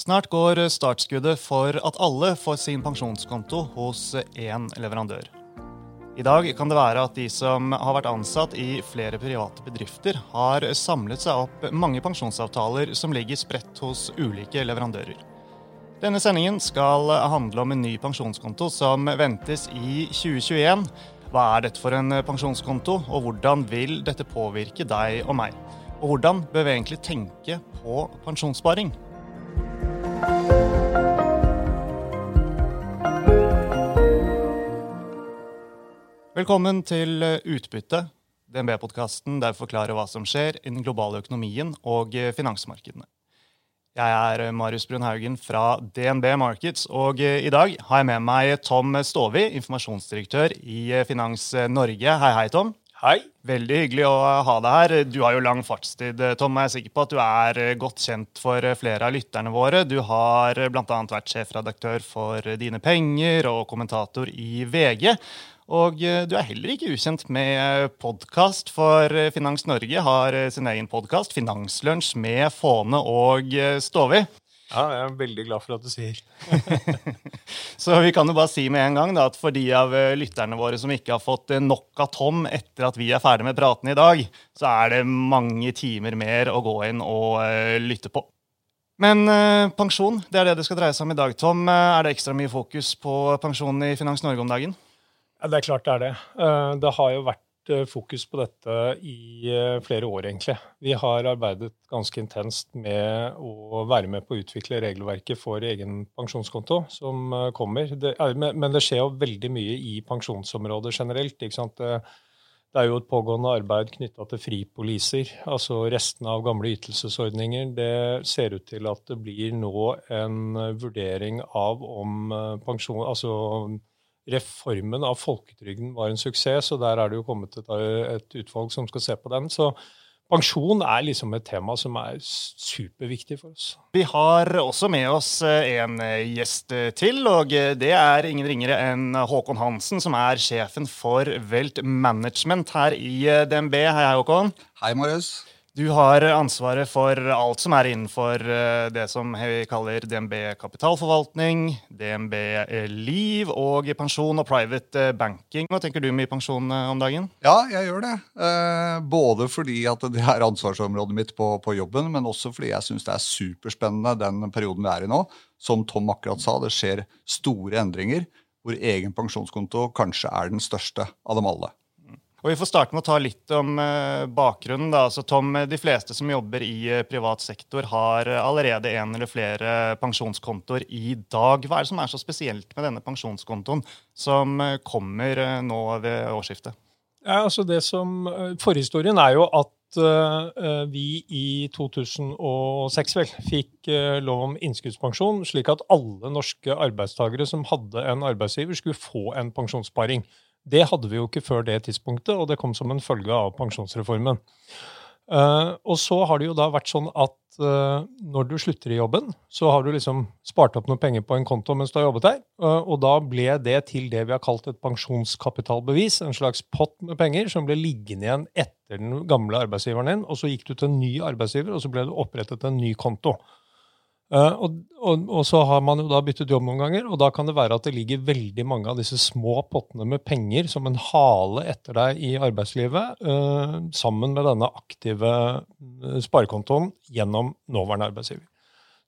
Snart går startskuddet for at alle får sin pensjonskonto hos én leverandør. I dag kan det være at de som har vært ansatt i flere private bedrifter, har samlet seg opp mange pensjonsavtaler som ligger spredt hos ulike leverandører. Denne sendingen skal handle om en ny pensjonskonto som ventes i 2021. Hva er dette for en pensjonskonto, og hvordan vil dette påvirke deg og meg? Og hvordan bør vi egentlig tenke på pensjonssparing? Velkommen til Utbytte, DNB-podkasten der vi forklarer hva som skjer i den globale økonomien og finansmarkedene. Jeg er Marius Brunhaugen fra DNB Markets, og i dag har jeg med meg Tom Stovi, informasjonsdirektør i Finans Norge. Hei, hei, Tom. Hei. Veldig hyggelig å ha deg her. Du har jo lang fartstid, Tom. Jeg er sikker på at du er godt kjent for flere av lytterne våre. Du har bl.a. vært sjefredaktør for Dine Penger og kommentator i VG. Og du er heller ikke ukjent med podkast, for Finans Norge har sin egen podkast, Finanslunsj med Fåne og Stovi. Ja, jeg er veldig glad for at du sier. Så vi kan jo bare si med en gang da, at for de av lytterne våre som ikke har fått nok av Tom etter at vi er ferdig med praten i dag, så er det mange timer mer å gå inn og uh, lytte på. Men uh, pensjon, det er det det skal dreie seg om i dag, Tom. Er det ekstra mye fokus på pensjon i Finans Norge om dagen? Ja, Det er klart det er det. Uh, det har jo vært fokus på dette i flere år, egentlig. Vi har arbeidet ganske intenst med å være med på å utvikle regelverket for egen pensjonskonto som kommer. Er, men det skjer jo veldig mye i pensjonsområdet generelt. ikke sant? Det er jo et pågående arbeid knytta til fripoliser, altså restene av gamle ytelsesordninger. Det ser ut til at det blir nå en vurdering av om pensjon Altså reformen av folketrygden var en suksess, og der er det jo kommet et, et, utvalg som skal se på den. Så pensjon er liksom et tema som er superviktig for oss. Vi har også med oss en gjest til, og det er ingen ringere enn Håkon Hansen, som er sjefen for Welt Management her i DNB. Hei, hei, Håkon. Hei, Marius. Du har ansvaret for alt som er innenfor det som vi kaller DNB kapitalforvaltning, DNB liv og pensjon og private banking. Hva tenker du med pensjon om dagen? Ja, jeg gjør det. Både fordi at det er ansvarsområdet mitt på, på jobben, men også fordi jeg syns det er superspennende den perioden vi er i nå. Som Tom akkurat sa, det skjer store endringer hvor egen pensjonskonto kanskje er den største av dem alle. Og Vi får starte med å ta litt om eh, bakgrunnen. Da. Altså, Tom, De fleste som jobber i eh, privat sektor, har allerede en eller flere pensjonskontoer i dag. Hva er det som er så spesielt med denne pensjonskontoen som eh, kommer nå ved årsskiftet? Ja, altså det som, Forhistorien er jo at vi i 2006 vel, fikk lov om innskuddspensjon, slik at alle norske arbeidstakere som hadde en arbeidsgiver, skulle få en pensjonssparing. Det hadde vi jo ikke før det tidspunktet, og det kom som en følge av pensjonsreformen. Uh, og så har det jo da vært sånn at uh, når du slutter i jobben, så har du liksom spart opp noen penger på en konto mens du har jobbet der, uh, og da ble det til det vi har kalt et pensjonskapitalbevis, en slags pott med penger som ble liggende igjen etter den gamle arbeidsgiveren din, og så gikk du til en ny arbeidsgiver, og så ble det opprettet en ny konto. Uh, og, og, og, så har man jo da byttet jobb noen ganger, og da kan det være at det ligger veldig mange av disse små pottene med penger som en hale etter deg i arbeidslivet, uh, sammen med denne aktive uh, sparekontoen gjennom nåværende arbeidsgiver.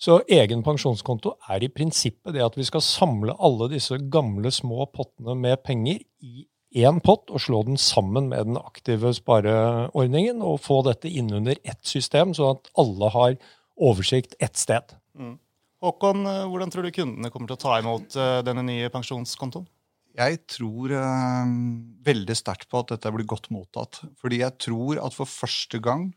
Så egen pensjonskonto er i prinsippet det at vi skal samle alle disse gamle, små pottene med penger i én pott og slå den sammen med den aktive spareordningen, og få dette innunder ett system, sånn at alle har oversikt ett sted. Mm. Håkon, hvordan tror du kundene kommer til å ta imot denne nye pensjonskontoen? Jeg tror eh, veldig sterkt på at dette blir godt mottatt. Fordi jeg tror at for første gang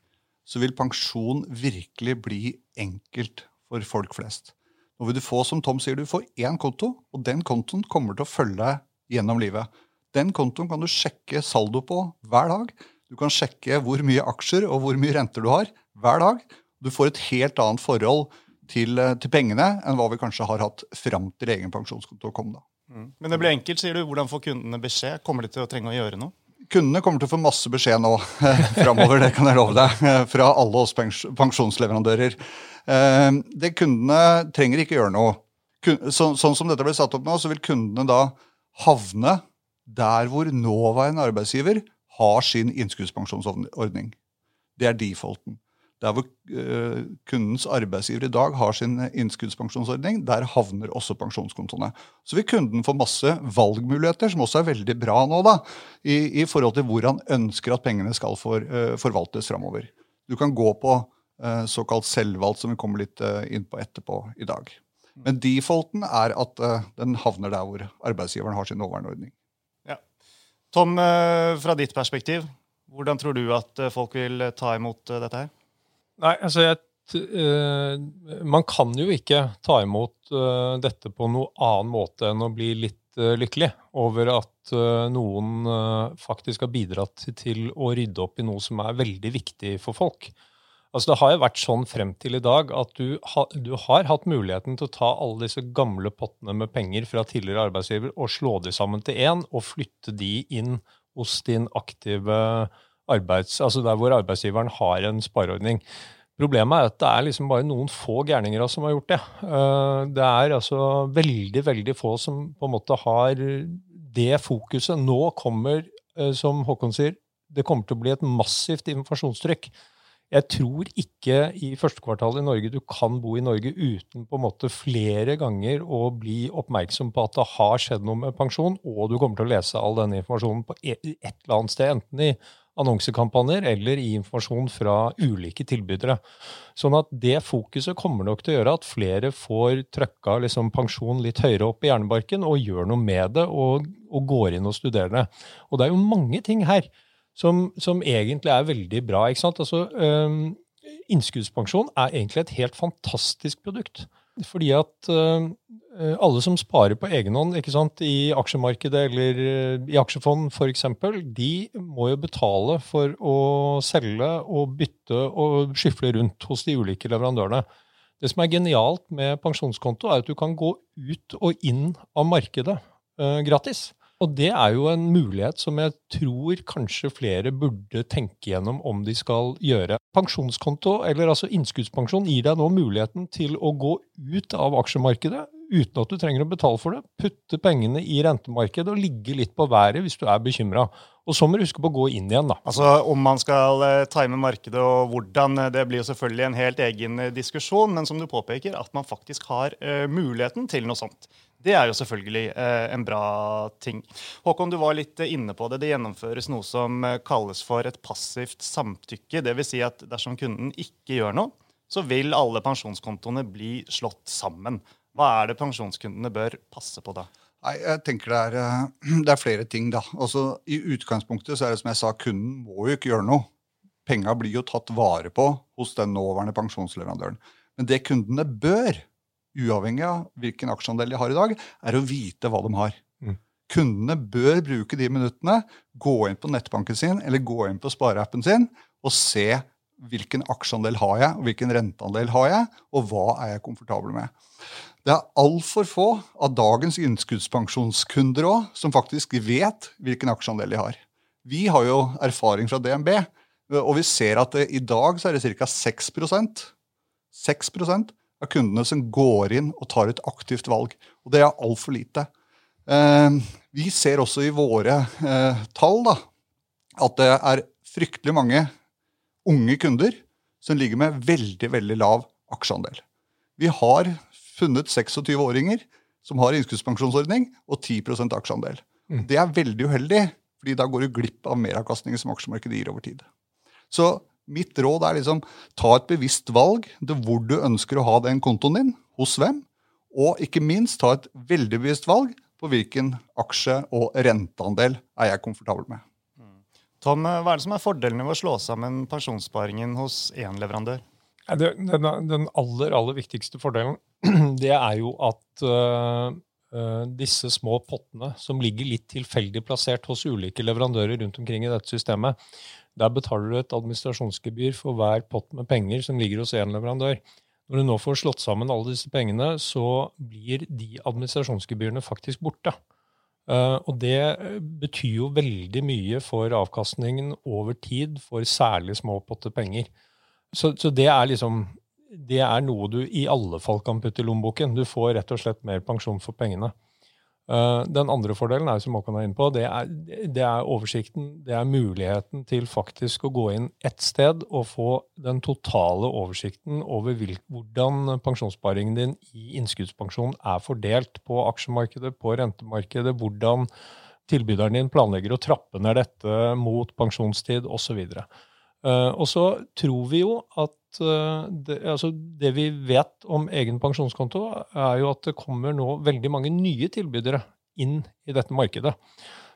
så vil pensjon virkelig bli enkelt for folk flest. Nå vil du få, som Tom sier, du får én konto, og den kontoen kommer til å følge deg gjennom livet. Den kontoen kan du sjekke saldo på hver dag. Du kan sjekke hvor mye aksjer og hvor mye renter du har hver dag. Du får et helt annet forhold til, til, pengene enn hva vi kanskje har hatt fram til egen pensjonskonto kom. da. Mm. Men det blir enkelt, sier du. Hvordan får kundene beskjed? Kommer de til å trenge å gjøre noe? kundene kommer til å få masse beskjed nå framover, det kan jeg love deg, fra alle oss pensjonsleverandører. Det kundene trenger ikke gjøre noe. Sånn som dette ble satt opp nå, så vil kundene da havne der hvor nåværende arbeidsgiver har sin innskuddspensjonsordning. Det er defaulten. Der hvor uh, kundens arbeidsgiver i dag har sin innskuddspensjonsordning, der havner også pensjonskontoene. Så vil kunden få masse valgmuligheter, som også er veldig bra nå, da, i, i forhold til hvor han ønsker at pengene skal for, uh, forvaltes framover. Du kan gå på uh, såkalt selvvalgt, som vi kommer litt inn på etterpå i dag. Men defaulten er at den havner der hvor arbeidsgiveren har sin nåværende ordning. Ja. Tom, fra ditt perspektiv, hvordan tror du at folk vil ta imot dette her? Nei, altså jeg, uh, Man kan jo ikke ta imot uh, dette på noen annen måte enn å bli litt uh, lykkelig over at noen faktisk har bidratt til å rydde opp i noe som er veldig viktig for folk. Altså Det har jo vært sånn frem til i dag at du, ha, du har hatt muligheten til å ta alle disse gamle pottene med penger fra tidligere arbeidsgiver og slå de sammen til én og flytte de inn hos din aktive arbeids, altså der hvor arbeidsgiveren har en spareordning. Problemet er at det er liksom bare noen få gærninger som har gjort det. Eh, det er altså veldig, veldig få som på en måte har det fokuset. Nå kommer, eh, som Håkon sier, det kommer til å bli et massivt informasjonstrykk. Jeg tror ikke i første kvartal i Norge du kan bo i Norge uten på en måte flere ganger å bli oppmerksom på at det har skjedd noe med pensjon, og du kommer til å lese all denne informasjonen på et eller annet sted, enten i annonsekampanjer eller i informasjon fra ulike tilbydere. Sånn at det fokuset kommer nok til å gjøre at flere får trøkka liksom pensjon litt høyere opp i hjernebarken og gjør noe med det og, og går inn og studerer det. Og det er jo mange ting her som, som egentlig er veldig bra. ikke sant? Altså, øh, Innskuddspensjon er egentlig et helt fantastisk produkt. Fordi at uh, alle som sparer på egen hånd ikke sant, i aksjemarkedet eller uh, i aksjefond f.eks., de må jo betale for å selge og bytte og skyfle rundt hos de ulike leverandørene. Det som er genialt med pensjonskonto, er at du kan gå ut og inn av markedet gratis. Og det er jo en mulighet som jeg tror kanskje flere burde tenke gjennom om de skal gjøre. Pensjonskonto, eller altså innskuddspensjon, gir deg nå muligheten til å gå ut av aksjemarkedet uten at du trenger å betale for det. Putte pengene i rentemarkedet og ligge litt på været hvis du er bekymra. Og så må du huske på å gå inn igjen, da. Altså Om man skal uh, time markedet og hvordan, uh, det blir jo selvfølgelig en helt egen uh, diskusjon. Men som du påpeker, at man faktisk har muligheten til noe sånt. Det er jo selvfølgelig en bra ting. Håkon, du var litt inne på det. Det gjennomføres noe som kalles for et passivt samtykke. Dvs. Si at dersom kunden ikke gjør noe, så vil alle pensjonskontoene bli slått sammen. Hva er det pensjonskundene bør passe på da? Nei, jeg tenker det er, eh, det er, flere ting, da. Altså, I utgangspunktet så er det som jeg sa, kunden må jo ikke gjøre noe. Penga blir jo tatt vare på hos den nåværende pensjonsleverandøren. Men det kundene bør, uavhengig av hvilken aksjeandel de har i dag, er å vite hva de har. Mm. Kundene bør bruke de minuttene, gå inn på nettbanken sin eller gå inn på spareappen sin og se hvilken aksjeandel har jeg, og hvilken renteandel har jeg, og hva er jeg komfortabel med. Det er altfor få av dagens innskuddspensjonskunder også, som faktisk vet hvilken aksjeandel de har. Vi har jo erfaring fra DNB, og vi ser at det, i dag så er det ca. 6% 6 av kundene som går inn og tar et aktivt valg. Og det er altfor lite. Eh, vi ser også i våre eh, tall da, at det er fryktelig mange unge kunder som ligger med veldig veldig lav aksjeandel. Vi har funnet 26-åringer som har innskuddspensjonsordning og 10 aksjeandel. Mm. Det er veldig uheldig, fordi da går du glipp av meravkastningen som aksjemarkedet gir over tid. Så mitt råd er liksom ta et bevisst valg til hvor du ønsker å ha den kontoen din, hos hvem, og ikke minst ta et veldig bevisst valg på hvilken aksje- og renteandel er jeg komfortabel med. Tom, hva er det som er fordelene ved å slå sammen pensjonssparingen hos én leverandør? Den, den, aller, aller viktigste fordelen det er jo at uh, disse små pottene, som ligger litt tilfeldig plassert hos ulike leverandører rundt omkring i dette systemet, der betaler du et administrasjonsgebyr for hver pott med penger som ligger hos én leverandør. Når du nå får slått sammen alle disse pengene, så blir de administrasjonsgebyrene faktisk borte. Uh, og det betyr jo veldig mye for avkastningen over tid for særlig små potter penger. Så, så det er liksom det er noe du i alle fall kan putte i lommeboken. Du får rett og slett mer pensjon for pengene. Eh, den andre fordelen er som Håkon er inne på, det er, det er, oversikten. Det er muligheten til faktisk å gå inn ett sted og få den totale oversikten over hvordan pensjonssparingen din i innskuddspensjon er fordelt på aksjemarkedet, på rentemarkedet, hvordan tilbyderen din planlegger å trappe ned dette mot pensjonstid osv. Uh, og så tror vi jo at det, altså det, vi vet om egen pensjonskonto, er jo at det kommer nå veldig mange nye tilbydere inn i dette markedet.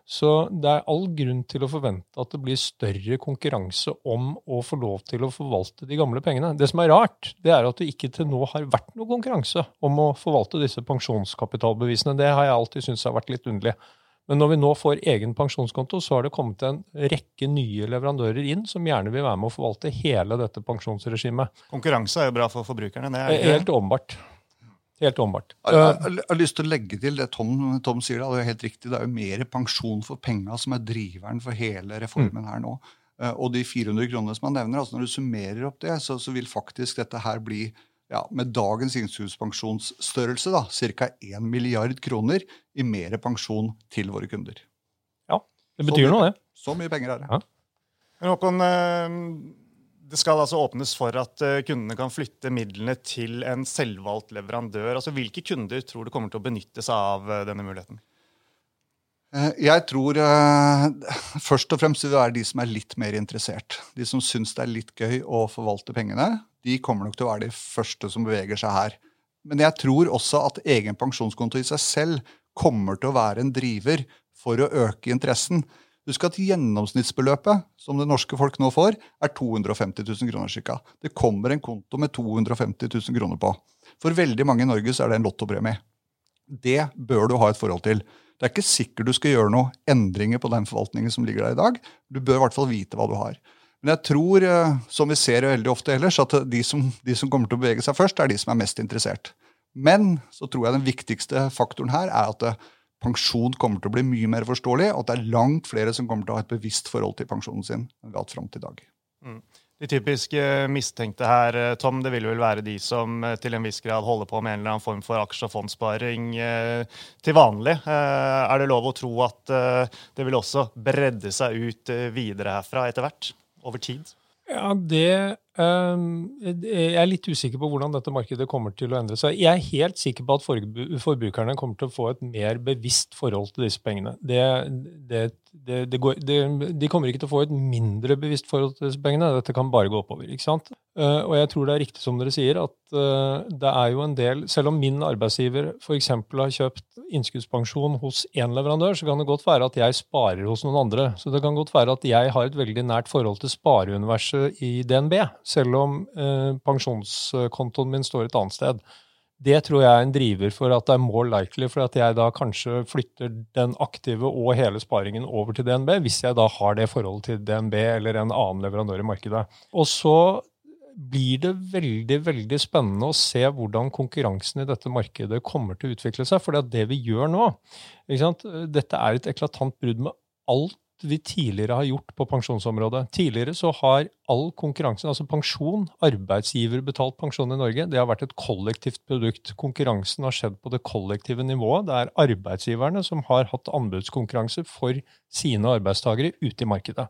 Så det er all grunn til å forvente at det blir større konkurranse om å få lov til å forvalte de gamle pengene. Det som er rart, det er at det ikke til nå har vært noe konkurranse om å forvalte disse pensjonskapitalbevisene. Det har jeg alltid syntes har vært litt underlig. Men når vi nå får egen pensjonskonto, så har det kommet en rekke nye leverandører inn som gjerne vil være med å forvalte hele dette pensjonsregimet. Konkurranse er jo bra for forbrukerne. det er Helt åpenbart. Helt åpenbart. Jeg har lyst til å legge til det Tom, Tom sier. Det er helt riktig. Det er jo mer pensjon for penga som er driveren for hele reformen her nå. Eh, og de 400 kronene som han nevner, altså når du summerer opp det, så, så vil faktisk dette her bli ja, med dagens innskuddspensjonsstørrelse ca. 1 milliard kroner i mer pensjon til våre kunder. Ja, det betyr noe, det. Så mye penger er det. Ja. Men Håkon, eh, det skal altså åpnes for at eh, kundene kan flytte midlene til en selvvalgt leverandør. Altså, Hvilke kunder tror du kommer til å benytte seg av eh, denne muligheten? Jeg tror først og fremst vil det være de som er litt mer interessert. De som syns det er litt gøy å forvalte pengene de kommer nok til å være de første som beveger seg her. Men jeg tror også at egen pensjonskonto i seg selv kommer til å være en driver for å øke interessen. Husk at gjennomsnittsbeløpet som det norske folk nå får, er 250 000 kroner ca. Det kommer en konto med 250 000 kroner på. For veldig mange i Norge så er det en lottopremie. Det bør du ha et forhold til. Det er ikke sikkert du skal gjøre noen endringer på den forvaltningen som ligger der i dag. Du bør i hvert fall vite hva du har. Men jeg tror, eh, som vi ser veldig ofte ellers, at de som, de som, kommer til å bevege seg først, er de som er mest interessert. Men så tror jeg den viktigste faktoren her er at eh, pensjon kommer til å bli mye mer forståelig, og at det er langt flere som kommer til å ha et bevisst forhold til pensjonen sin enn vi har hatt fram til i dag. Mm. De typiske mistenkte her, eh, Tom, det vil vel være de som til en viss grad holder på med en eller annen form for aksje- og fondssparing til vanlig. Er det lov å tro at det vil også bredde seg ut videre herfra etter hvert? Over tid? Ja, det Jeg er litt usikker på hvordan dette markedet kommer til å endre seg. Jeg er helt sikker på at forbrukerne kommer til å få et mer bevisst forhold til disse pengene. Det, det, det, går, de kommer ikke til å få et mindre bevisst forhold til disse pengene. Dette kan bare gå oppover. ikke sant? Uh, og jeg tror det er riktig som dere sier, at uh, det er jo en del Selv om min arbeidsgiver f.eks. har kjøpt innskuddspensjon hos én leverandør, så kan det godt være at jeg sparer hos noen andre. Så det kan godt være at jeg har et veldig nært forhold til spareuniverset i DNB, selv om eh, pensjonskontoen min står et annet sted. Det tror jeg er en driver for at det er more likely for at jeg da kanskje flytter den aktive og hele sparingen over til DNB, hvis jeg da har det forholdet til DNB eller en annen leverandør i markedet. Og så blir det veldig veldig spennende å se hvordan konkurransen i dette markedet kommer til å utvikle seg. For det vi gjør nå. Dette er et eklatant brudd med alt vi tidligere har gjort på pensjonsområdet. Tidligere så har all konkurransen, altså pensjon, arbeidsgiverbetalt pensjon i Norge, det har vært et kollektivt produkt. Konkurransen har skjedd på det kollektive nivået. Det er arbeidsgiverne som har hatt anbudskonkurranse for sine arbeidstakere ute i markedet.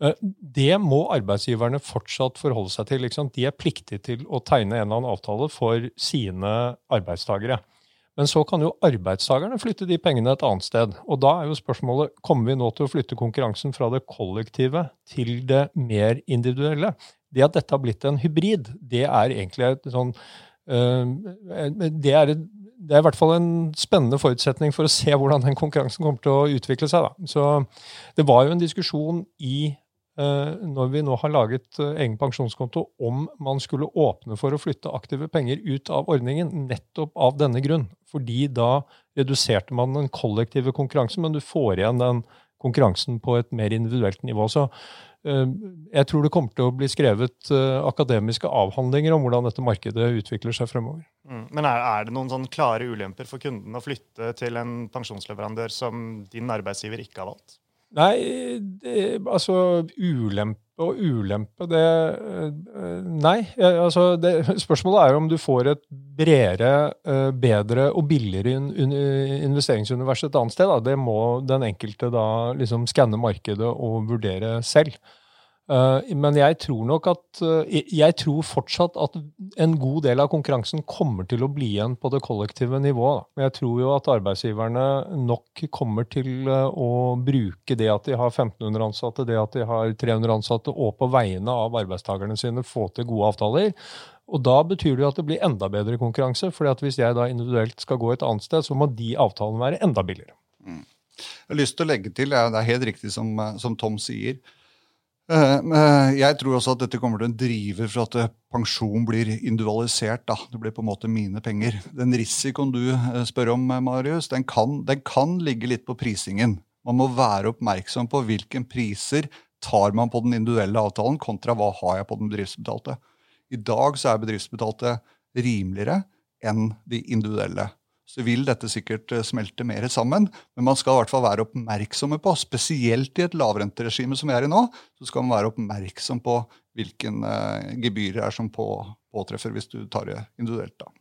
Eh, det må arbeidsgiverne fortsatt forholde seg til. De er pliktige til å tegne en eller annen avtale for sine arbeidstakere. Men så kan jo arbeidstakerne flytte de pengene et annet sted. Og da er jo spørsmålet kommer vi nå til å flytte konkurransen fra det kollektive til det mer individuelle. Det at dette har blitt en hybrid, det er egentlig et sånn uh, det, er, det er i hvert fall en spennende forutsetning for å se hvordan den konkurransen kommer til å utvikle seg. Da. Så det var jo en diskusjon i Eh, når vi nå har laget eh, egen pensjonskonto, om man skulle åpne for å flytte aktive penger ut av ordningen nettopp av denne grunn. Fordi da reduserte man den kollektive konkurransen, men du får igjen den konkurransen på et mer individuelt nivå. Så uh, jeg tror det kommer til å bli skrevet akademiske avhandlinger om hvordan dette markedet utvikler seg fremover. Mm. Men er, er, det noen sånn klare ulemper for kunden å flytte til en pensjonsleverandør som din arbeidsgiver ikke har valgt? Nei, det, altså ulempe og ulempe, det Nei. Altså, det, spørsmålet er jo om du får et bredere, bedre og billigere investeringsunivers et annet sted. Da. Det må den enkelte da liksom skanne markedet og vurdere selv. Eh, men jeg tror nok at eh, Jeg tror fortsatt at en god del av konkurransen kommer til å bli igjen på det kollektive nivået. Jeg tror jo at arbeidsgiverne nok kommer til eh, å bruke det at de har 1500 ansatte, det at de har 300 ansatte, og på vegne av arbeidstakerne sine få til gode avtaler. Og da betyr det jo at det blir enda bedre konkurranse. at hvis jeg da individuelt skal gå et annet sted, så må de avtalene være enda billigere. Mm. Jeg har lyst til å legge til, det er helt riktig som, som Tom sier jeg tror også at dette kommer til en driver for at eh, pensjon blir individualisert. Da. Det blir på en måte mine penger. Den risikoen du spør om, Marius, den kan, den kan ligge litt på prisingen. Man må være oppmerksom på hvilke priser tar man på den individuelle avtalen, kontra hva har jeg på den bedriftsbetalte. I dag så er bedriftsbetalte rimeligere enn de individuelle så vil dette sikkert eh, smelte mer sammen. Men man skal i hvert fall være oppmerksomme på, spesielt i et lavrenteregime som vi er i nå, så skal man være oppmerksom på hvilken gebyr det er som på, påtreffer hvis du tar det individuelt. da.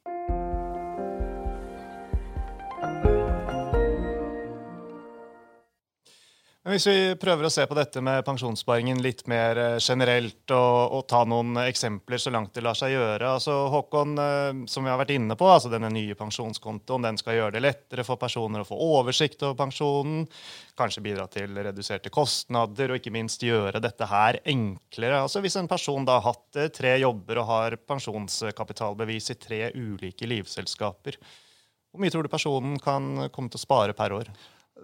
Hvis vi prøver å se på dette med pensjonssparingen litt mer eh, generelt, og, og, ta noen eksempler så langt det lar seg gjøre. Altså, Håkon, eh, som vi har vært inne på, altså denne nye pensjonskontoen den skal gjøre det lettere for personer å få oversikt over pensjonen, kanskje bidra til reduserte kostnader, og ikke minst gjøre dette her enklere. Altså Hvis en person da har hatt eh, tre jobber og har pensjonskapitalbevis i tre ulike livselskaper, hvor mye tror du personen kan komme til å spare per år?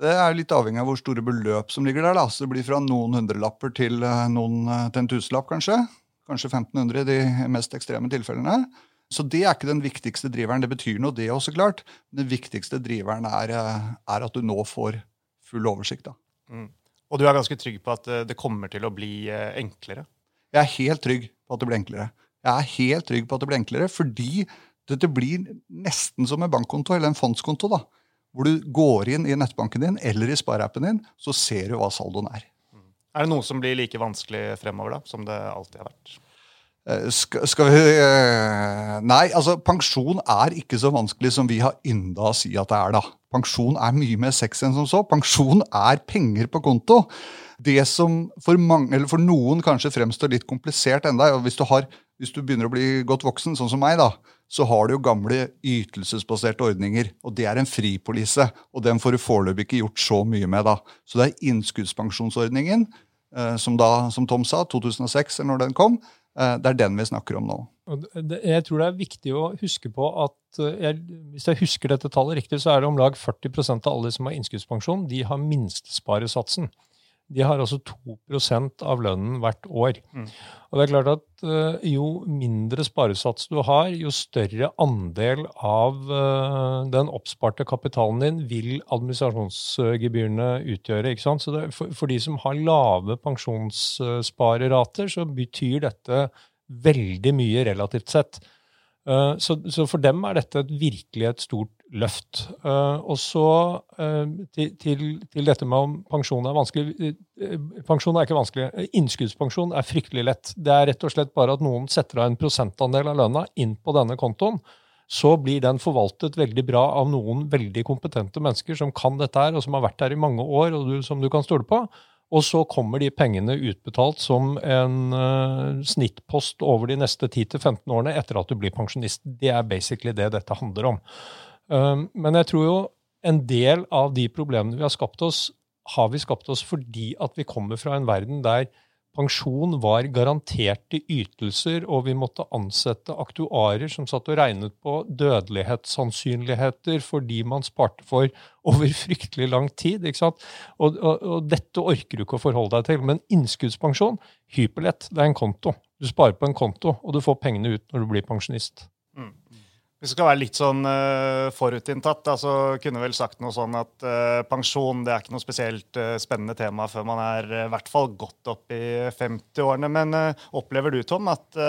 Det er litt avhengig av hvor store beløp som ligger der. Da. Så det blir fra noen hundrelapper til, eh, noen, eh, til en tusenlapp, kanskje. Kanskje 1500 i de mest ekstreme tilfellene. Så det er ikke den viktigste driveren. Det betyr noe, det også, klart. Den viktigste driveren er, eh, er at du nå får full oversikt. Da. Mm. Og du er ganske trygg på at det kommer til å bli enklere? Jeg er helt trygg på at det blir enklere. Jeg er helt trygg på at det blir enklere, fordi dette blir nesten som en bankkonto eller en fondskonto. da hvor du går inn i nettbanken din eller i spareappen din, så ser du hva saldoen er. Er det noe som blir like vanskelig fremover da, som det alltid har vært? Eh, skal, skal vi eh, Nei, altså pensjon er ikke så vanskelig som vi har ynda å si at det er. da. Pensjon er mye mer sex enn som så. Pensjon er penger på konto. Det som for, mange, for noen kanskje fremstår litt komplisert enda, hvis du, har, hvis du begynner å bli godt voksen, sånn som meg, da, så har du jo gamle ytelsesbaserte ordninger. og Det er en fripolise, og den får du foreløpig ikke gjort så mye med. da. Så det er innskuddspensjonsordningen, eh, som da, som Tom sa, 2006 eller når den kom, eh, det er den vi snakker om nå. Jeg tror det er viktig å huske på at eh, jeg, hvis jeg husker dette tallet riktig, så er det om lag 40% av alle som har innskuddspensjon, de har minstesparesatsen de har altså 2% av lønnen hvert år. Mm. Og det er klart at uh, Jo mindre sparesats du har, jo større andel av uh, den oppsparte kapitalen din vil administrasjonsgebyrene utgjøre. ikke sant? Så det, for, for, de som har lave pensjonssparerater, så betyr dette veldig mye relativt sett. Uh, så, så, for dem er dette et virkelig et stort løft. Uh, og så uh, til, til, til, dette med om pensjon er vanskelig. Pensjon er ikke vanskelig. Innskuddspensjon er fryktelig lett. Det er rett og slett bare at noen setter av en prosentandel av lønna inn på denne kontoen. Så blir den forvaltet veldig bra av noen veldig kompetente mennesker som kan dette her, og som har vært her i mange år, og du, som du kan stole på. Og så kommer de pengene utbetalt som en snittpost over de neste 10-15 årene etter at du blir pensjonist. Det er basically det dette handler om. Um, men jeg tror jo en del av de problemene vi har skapt oss, har vi skapt oss fordi at vi kommer fra en verden der pensjon var garanterte ytelser, og vi måtte ansette aktuarer som satt og regnet på dødelighetssannsynligheter fordi man sparte for over fryktelig lang tid. ikke sant? Og, og, og dette orker du ikke å forholde deg til. Men innskuddspensjon, hyperlett, det er en konto. Du sparer på en konto, og du får pengene ut når du blir pensjonist. Hvis det skal være litt sånn uh, forutinntatt, så kunne vel sagt noe sånn at uh, pensjon det er ikke noe spesielt uh, spennende tema før man er i hvert fall godt opp i 50-årene. Men opplever du, Tom, at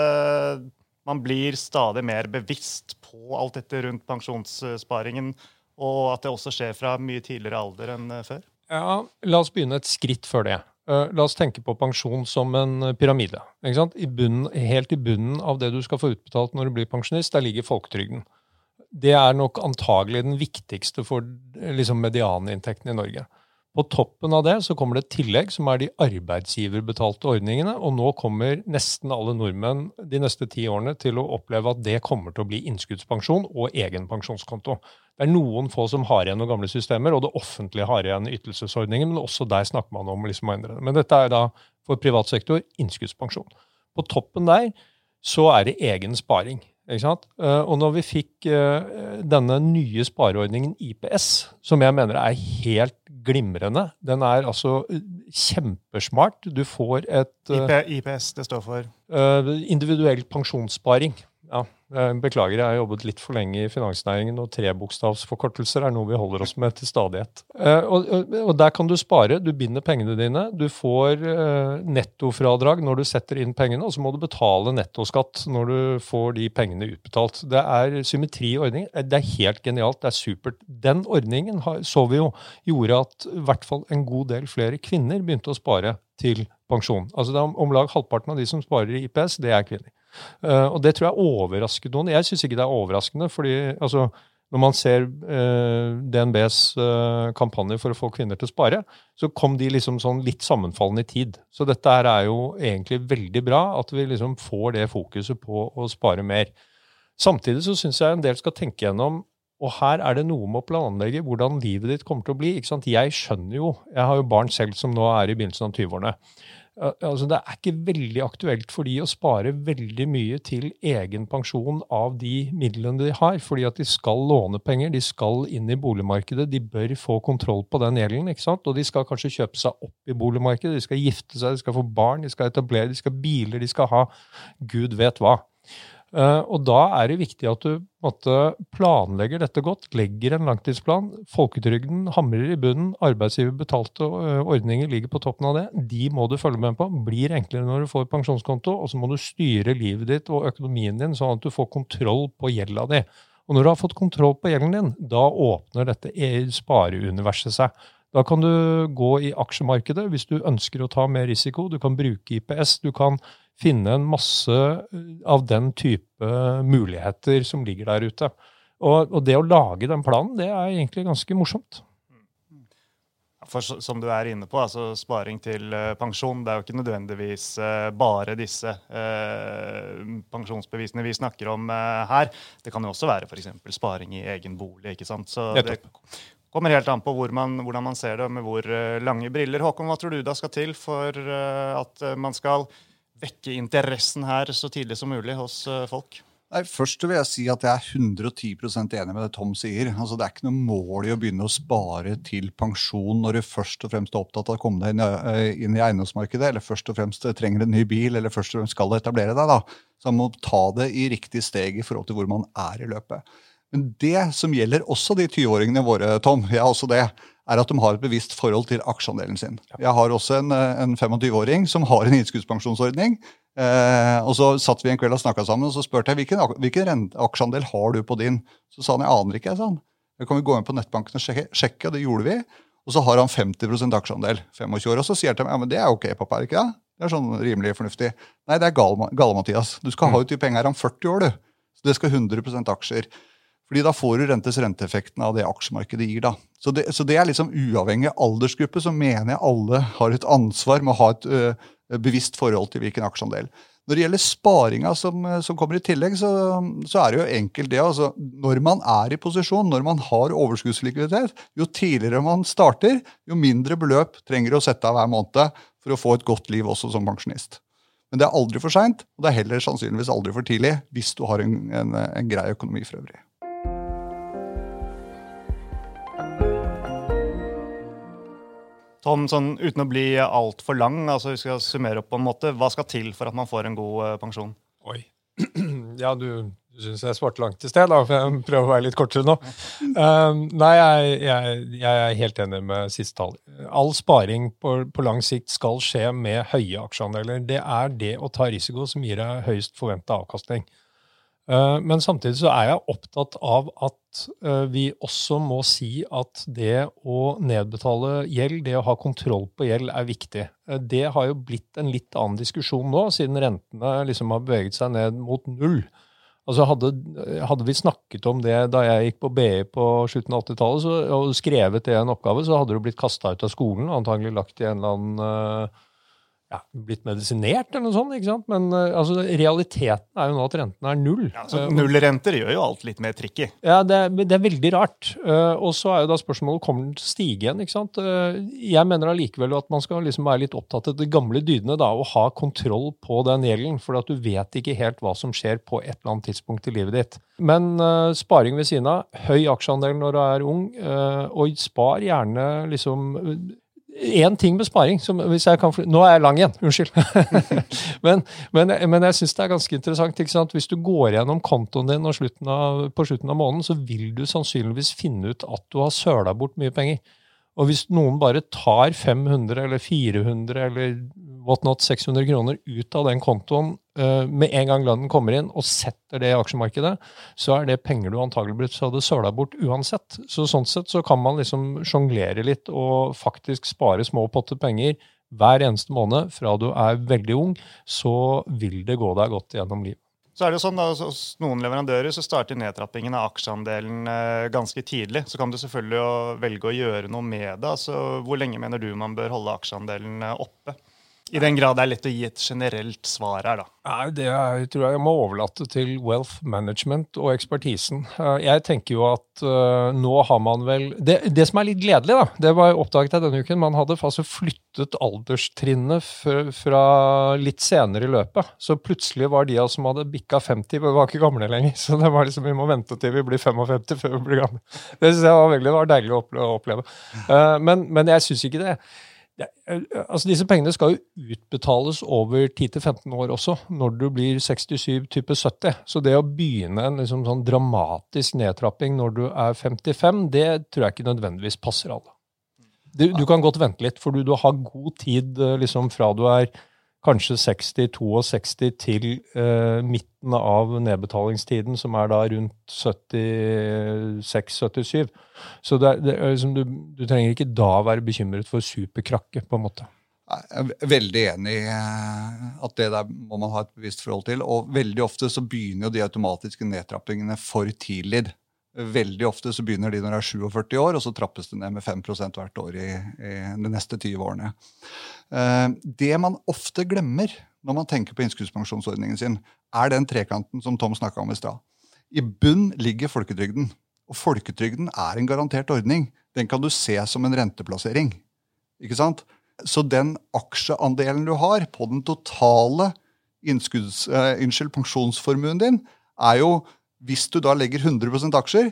man blir stadig mer bevisst på alt dette rundt pensjonssparingen, og at det også skjer fra mye tidligere alder enn før? Ja, La oss begynne et skritt før det. Uh, la oss tenke på pensjon som en pyramide. I bunnen, helt i bunnen av det du skal få utbetalt når du blir pensjonist, der ligger folketrygden. Det er nok antagelig den viktigste for liksom, medianinntekten i Norge. På toppen av det så kommer det et tillegg, som er de arbeidsgiverbetalte ordningene. Og nå kommer nesten alle nordmenn de neste ti årene til å oppleve at det kommer til å bli innskuddspensjon og egen pensjonskonto. Det er noen få som har igjen noen gamle systemer, og det offentlige har igjen ytelsesordningen, men også der snakker man om liksom å endre det. Men dette er da for privat sektor innskuddspensjon. På toppen der så er det egen sparing. Eh, og når vi fikk eh, denne nye spareordningen IPS, som jeg mener er helt glimrende Den er altså eh, kjempesmart. Du får et IPS, det står for? Individuell pensjonssparing. Ja, Beklager, jeg har jobbet litt for lenge i finansnæringen, og trebokstavsforkortelser er noe vi holder oss med til stadighet. Eh, og, og, Der kan du spare. Du binder pengene dine. Du får eh, nettofradrag når du setter inn pengene, og så må du betale nettoskatt når du får de pengene utbetalt. Det er symmetri i ordningen. Eh, det er helt genialt. Det er supert. Den ordningen så vi jo gjorde at i hvert fall en god del flere kvinner begynte å spare til pensjon. Altså det er Om lag halvparten av de som sparer i IPS, det er kvinner. Uh, og det tror jeg overrasket noen. Jeg syns ikke det er overraskende. fordi altså, når man ser uh, DNBs uh, kampanje for å få kvinner til å spare, så kom de liksom sånn litt sammenfallende i tid. Så dette er jo egentlig veldig bra, at vi liksom får det fokuset på å spare mer. Samtidig så syns jeg en del skal tenke gjennom og her er det noe med å planlegge hvordan livet ditt kommer til å bli. ikke sant? Jeg skjønner jo, jeg har jo barn selv som nå er i begynnelsen av 20-årene. Altså, det er ikke veldig aktuelt for de å spare veldig mye til egen pensjon av de midlene de har, fordi at de skal låne penger, de skal inn i boligmarkedet, de bør få kontroll på den gjelden. ikke sant? Og de skal kanskje kjøpe seg opp i boligmarkedet, de skal gifte seg, de skal få barn, de skal etablere, de skal biler, de skal ha gud vet hva. Eh, og da er det viktig at du måtte, planlegger dette godt, legger en langtidsplan. Folketrygden hamrer i bunnen, arbeidsgiverbetalte eh, ordninger ligger på toppen av det. De må du følge med på. Blir enklere når du får pensjonskonto, og så må du styre livet ditt og økonomien din sånn at du får kontroll på gjelda di. Og når du har fått kontroll på gjelden din, da åpner dette e- spareuniverset seg. Da kan du gå i aksjemarkedet hvis du ønsker å ta mer risiko. Du kan bruke IPS. Du kan finne en masse eh, av den type muligheter som ligger der ute. Og, og, det å lage den planen, det er egentlig ganske morsomt. For som du er inne på, altså sparing til uh, pensjon, det er jo ikke nødvendigvis uh, bare disse pensjonsbevisene vi snakker om her. Det kan jo også være f.eks. sparing i egen bolig. ikke sant? Så det kommer helt an på hvor man, hvordan man ser det, med hvor lange briller. Håkon, hva tror du da skal til for at man skal vekke interessen her så tidlig som mulig hos eh, folk? Nei, Først vil jeg si at jeg er 110% enig med det Tom sier. Altså, det er ikke noe mål i å begynne å spare til pensjon når du først og fremst er opptatt av å komme deg inn, eh, inn i eiendomsmarkedet, eller først og fremst trenger en ny bil, eller først og fremst skal etablere deg. da. Så man må ta det i riktig steg i forhold til hvor man er i løpet. Men det som gjelder også de 20-åringene våre, Tom, jeg har også det, er at de har et bevisst forhold til aksjeandelen sin. Jeg har også en, eh, en 25-åring som har en innskuddspensjonsordning. Eh, og Så satt vi en kveld og snakka sammen, og så spurte jeg hvilken, hvilken aksjeandel har du på din. Så sa han jeg aner ikke. jeg sa han. Jeg kan vi gå inn på nettbanken og sjekke, sjekke, og det gjorde vi. Og så har han 50% aksjeandel. 25 år, Og så sier han til meg ja, men det er ok, pappa. er det ikke det? Det er sånn rimelig fornuftig. Nei, det er gale, Mathias. Du skal ha mm. ut de pengene her om 40 år, du. Så det skal 100% aksjer. Fordi da får du rentes renteeffekten av det aksjemarkedet gir. da. Så det, så det er liksom uavhengig aldersgruppe, så mener jeg alle har et ansvar med å ha et ø, bevisst forhold til hvilken aksjeandel. Når det gjelder sparinga som, som kommer i tillegg, så, så, er det jo enkelt det. altså Når man er i posisjon, når man har overskuddslikviditet, jo tidligere man starter, jo mindre beløp trenger du å sette av hver måned for å få et godt liv også som pensjonist. Men det er aldri for seint, og det er heller sannsynligvis aldri for tidlig hvis du har en, en, en grei økonomi for øvrig. Tom, sånn, uten å bli altfor lang, altså vi skal summere opp på en måte, hva skal til for at man får en god uh, pensjon? Oi. Ja, du, Du syns jeg svarte langt i sted, da, for jeg prøver å være litt kortere nå. Um, nei, jeg, jeg, jeg, er helt enig med siste tall. All sparing på, på, lang sikt skal skje med høye aksjeandeler. Det er det å ta risiko som gir deg høyest forventa avkastning. Uh, men samtidig så er jeg opptatt av at uh, vi også må si at det å nedbetale gjeld, det å ha kontroll på gjeld, er viktig. Uh, det har jo blitt en litt annen diskusjon nå, siden rentene liksom har beveget seg ned mot null. Altså hadde, hadde, vi snakket om det da jeg gikk på BI på slutten av 80-tallet og skrevet det i en oppgave, så hadde du blitt kasta ut av skolen antagelig lagt i en eller annen ja, blitt medisinert eller noe sånt. ikke sant? Men uh, altså, realiteten er jo nå at rentene er null. Ja, så Nullrenter gjør jo alt litt mer tricky. Ja, det, det er veldig rart. Uh, og så er jo da spørsmålet kommer den til å stige igjen. ikke sant? Uh, jeg mener allikevel at man skal liksom være litt opptatt av de gamle dydene da, og ha kontroll på den gjelden. For at du vet ikke helt hva som skjer på et eller annet tidspunkt i livet ditt. Men sparing ved siden av, høy aksjeandel når du er ung, og spar gjerne liksom én ting med sparing som, Nå er jeg lang igjen, unnskyld. men, men, men, jeg syns det er ganske interessant. Hvis du går gjennom kontoen din slutten av, på slutten av måneden, så vil du sannsynligvis finne ut at du har søla bort mye penger. Og hvis noen bare tar 500 eller 400 eller what not 600 kroner ut av den kontoen uh, med en gang lønnen kommer inn, og setter det i aksjemarkedet, så er det penger du antakeligvis hadde søla bort uansett. Så sånn sett så kan man liksom sjonglere litt og faktisk spare små potter penger hver eneste måned fra du er veldig ung, så vil det gå deg godt gjennom livet. Så er det jo sånn da, Hos noen leverandører så starter nedtrappingen av aksjeandelen eh, ganske tidlig. Så kan du selvfølgelig velge å gjøre noe med det. Altså, hvor lenge mener du man bør holde aksjeandelen eh, oppe? I den grad det er lett å gi et generelt svar her, da. Nei, Det er, tror jeg jeg må overlate til wealth management og ekspertisen. Eh, jeg tenker jo at uh, nå har man vel det, det, som er litt gledelig, da, det var oppdaget jeg denne uken. Man hadde altså flyttet alderstrinnet fra litt senere i løpet. Så plutselig var de som hadde bikka 50, vi var ikke gamle lenger. Så det var liksom, vi må vente til vi blir 55 før vi blir gamle. Det synes jeg var veldig det var deilig å oppleve. Uh, men, men jeg syns ikke det Eh, altså Disse pengene skal jo utbetales over 10-15 år også, når du blir 67 type 70. Så det å begynne en liksom sånn dramatisk nedtrapping når du er 55, det tror jeg ikke nødvendigvis passer alle. Du, du kan godt vente litt, for du, du har god tid liksom fra du er kanskje 60-62 til eh, midten av nedbetalingstiden, som er da rundt 76-77. Så det, det, liksom, du, du, trenger ikke da være bekymret for superkrakke, på en måte. Jeg er veldig enig i eh, at det der må man ha et bevisst forhold til. Og veldig ofte så begynner jo de automatiske nedtrappingene for tidlig. Veldig ofte så begynner de når de er 47 år, og så trappes det ned med 5% hvert år i, i, de neste 20 årene. Eh, det man ofte glemmer når man tenker på innskuddspensjonsordningen sin, er den trekanten som Tom snakka om i stad. I bunn ligger folketrygden. Og folketrygden er en garantert ordning. Den kan du se som en renteplassering. Ikke sant? Så den aksjeandelen du har på den totale uh, unnskyld, pensjonsformuen din, er jo hvis du da legger 100% aksjer,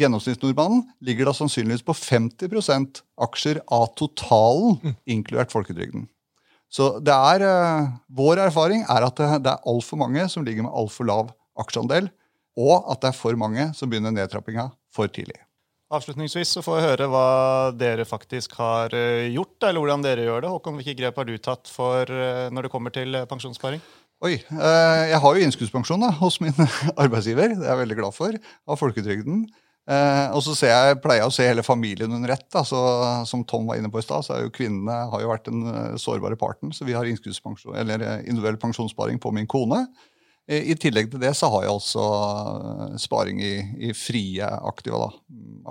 gjennomsnittsnordmannen ligger da sannsynligvis på 50% aksjer av totalen, mm. inkludert folketrygden. Så det er, uh, vår erfaring er at det, det er altfor mange som ligger med altfor lav aksjeandel, og at det er for mange som begynner nedtrappinga for tidlig. Avslutningsvis så får jeg høre hva dere faktisk har eh, gjort, eller hvordan dere gjør det. Håkon, hvilke grep har du tatt for eh, når det kommer til pensjonssparing? Oi, eh, Jeg har jo innskuddspensjon hos min arbeidsgiver. Det er jeg veldig glad for. Av folketrygden. Eh, og så jeg, pleier jeg å se hele familien under ett. Som Tom var inne på i stad, så er jo kvinnene har jo vært den eh, sårbare parten. Så vi har eller individuell pensjonssparing på min kone. I tillegg til det så har jeg altså sparing i, i frie aktiva.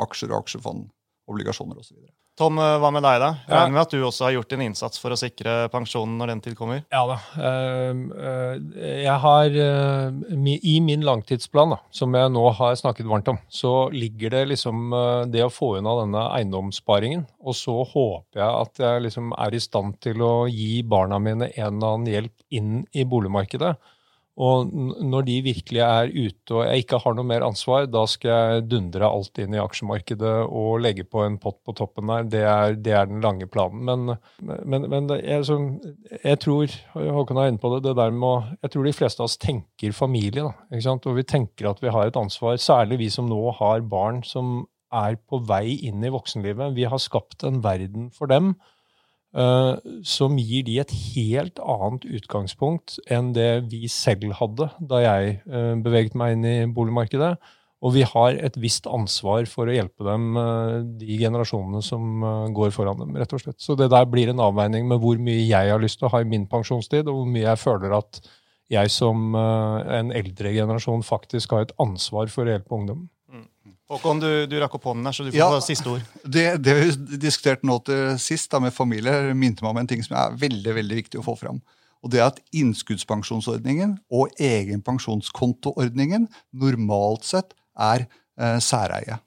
Aksjer og aksjefond, obligasjoner osv. Tom, eh, hva med deg, da? Jeg regner med at du også har gjort en innsats for å sikre pensjonen når den tid kommer? Ja da. Ehm, eh, jeg har eh, I min langtidsplan, da, som jeg nå har snakket varmt om, så ligger det liksom det å få unna denne eiendomssparingen. Og så håper jeg at jeg liksom er i stand til å gi barna mine en eller annen hjelp inn i boligmarkedet. Og når de virkelig er ute og jeg ikke har noe mer ansvar, da skal jeg dundre alt inn i aksjemarkedet og legge på en pott på toppen der. Det er, det er den lange planen. Men, men, men jeg, så, jeg, tror Håkon er inne på det, det der med, jeg tror de fleste av oss tenker familie. Da, og vi tenker at vi har et ansvar, særlig vi som nå har barn som er på vei inn i voksenlivet. Vi har skapt en verden for dem som gir de et helt annet utgangspunkt enn det vi selv hadde da jeg eh, beveget meg inn i boligmarkedet. Og vi har et visst ansvar for å hjelpe dem, eh, de generasjonene som går foran dem. rett og slett. Så det der blir en avveining med hvor mye jeg har lyst til å ha i min pensjonstid, og hvor mye jeg føler at jeg som en eldre generasjon faktisk har et ansvar for å hjelpe ungdommen. Håkon, du, du rakk opp hånden her, så du får ja, siste ord. Det, det vi diskuterte nå til sist da, med familie, minte meg om en ting som er veldig veldig viktig å få fram. Og det er at Innskuddspensjonsordningen og egen pensjonskontoordningen normalt sett er eh, særeie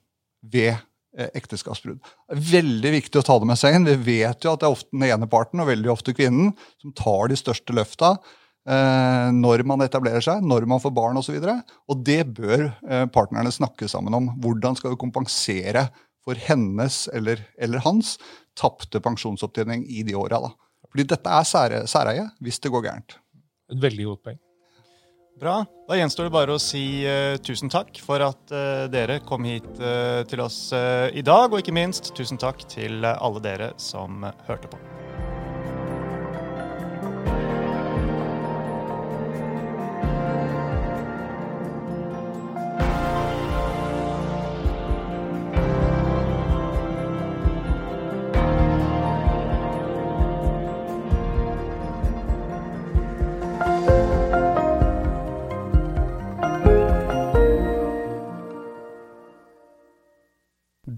ved eh, ekteskapsbrudd. Veldig viktig å ta det med seg inn. Vi vet jo at det er ofte den ene parten, og veldig ofte kvinnen, som tar de største løfta når man etablerer seg, når man får barn osv. Og, så og det bør eh, partnerne snakke sammen om. Hvordan skal vi kompensere for hennes eller, eller hans tapte pensjonsopptjening i de åra? Fordi dette er sære, særeie hvis det går gærent. Et veldig godt poeng. Bra. Da gjenstår det bare å si uh, tusen takk for at uh, dere kom hit uh, til oss i dag. Og ikke minst tusen takk til alle dere som hørte på.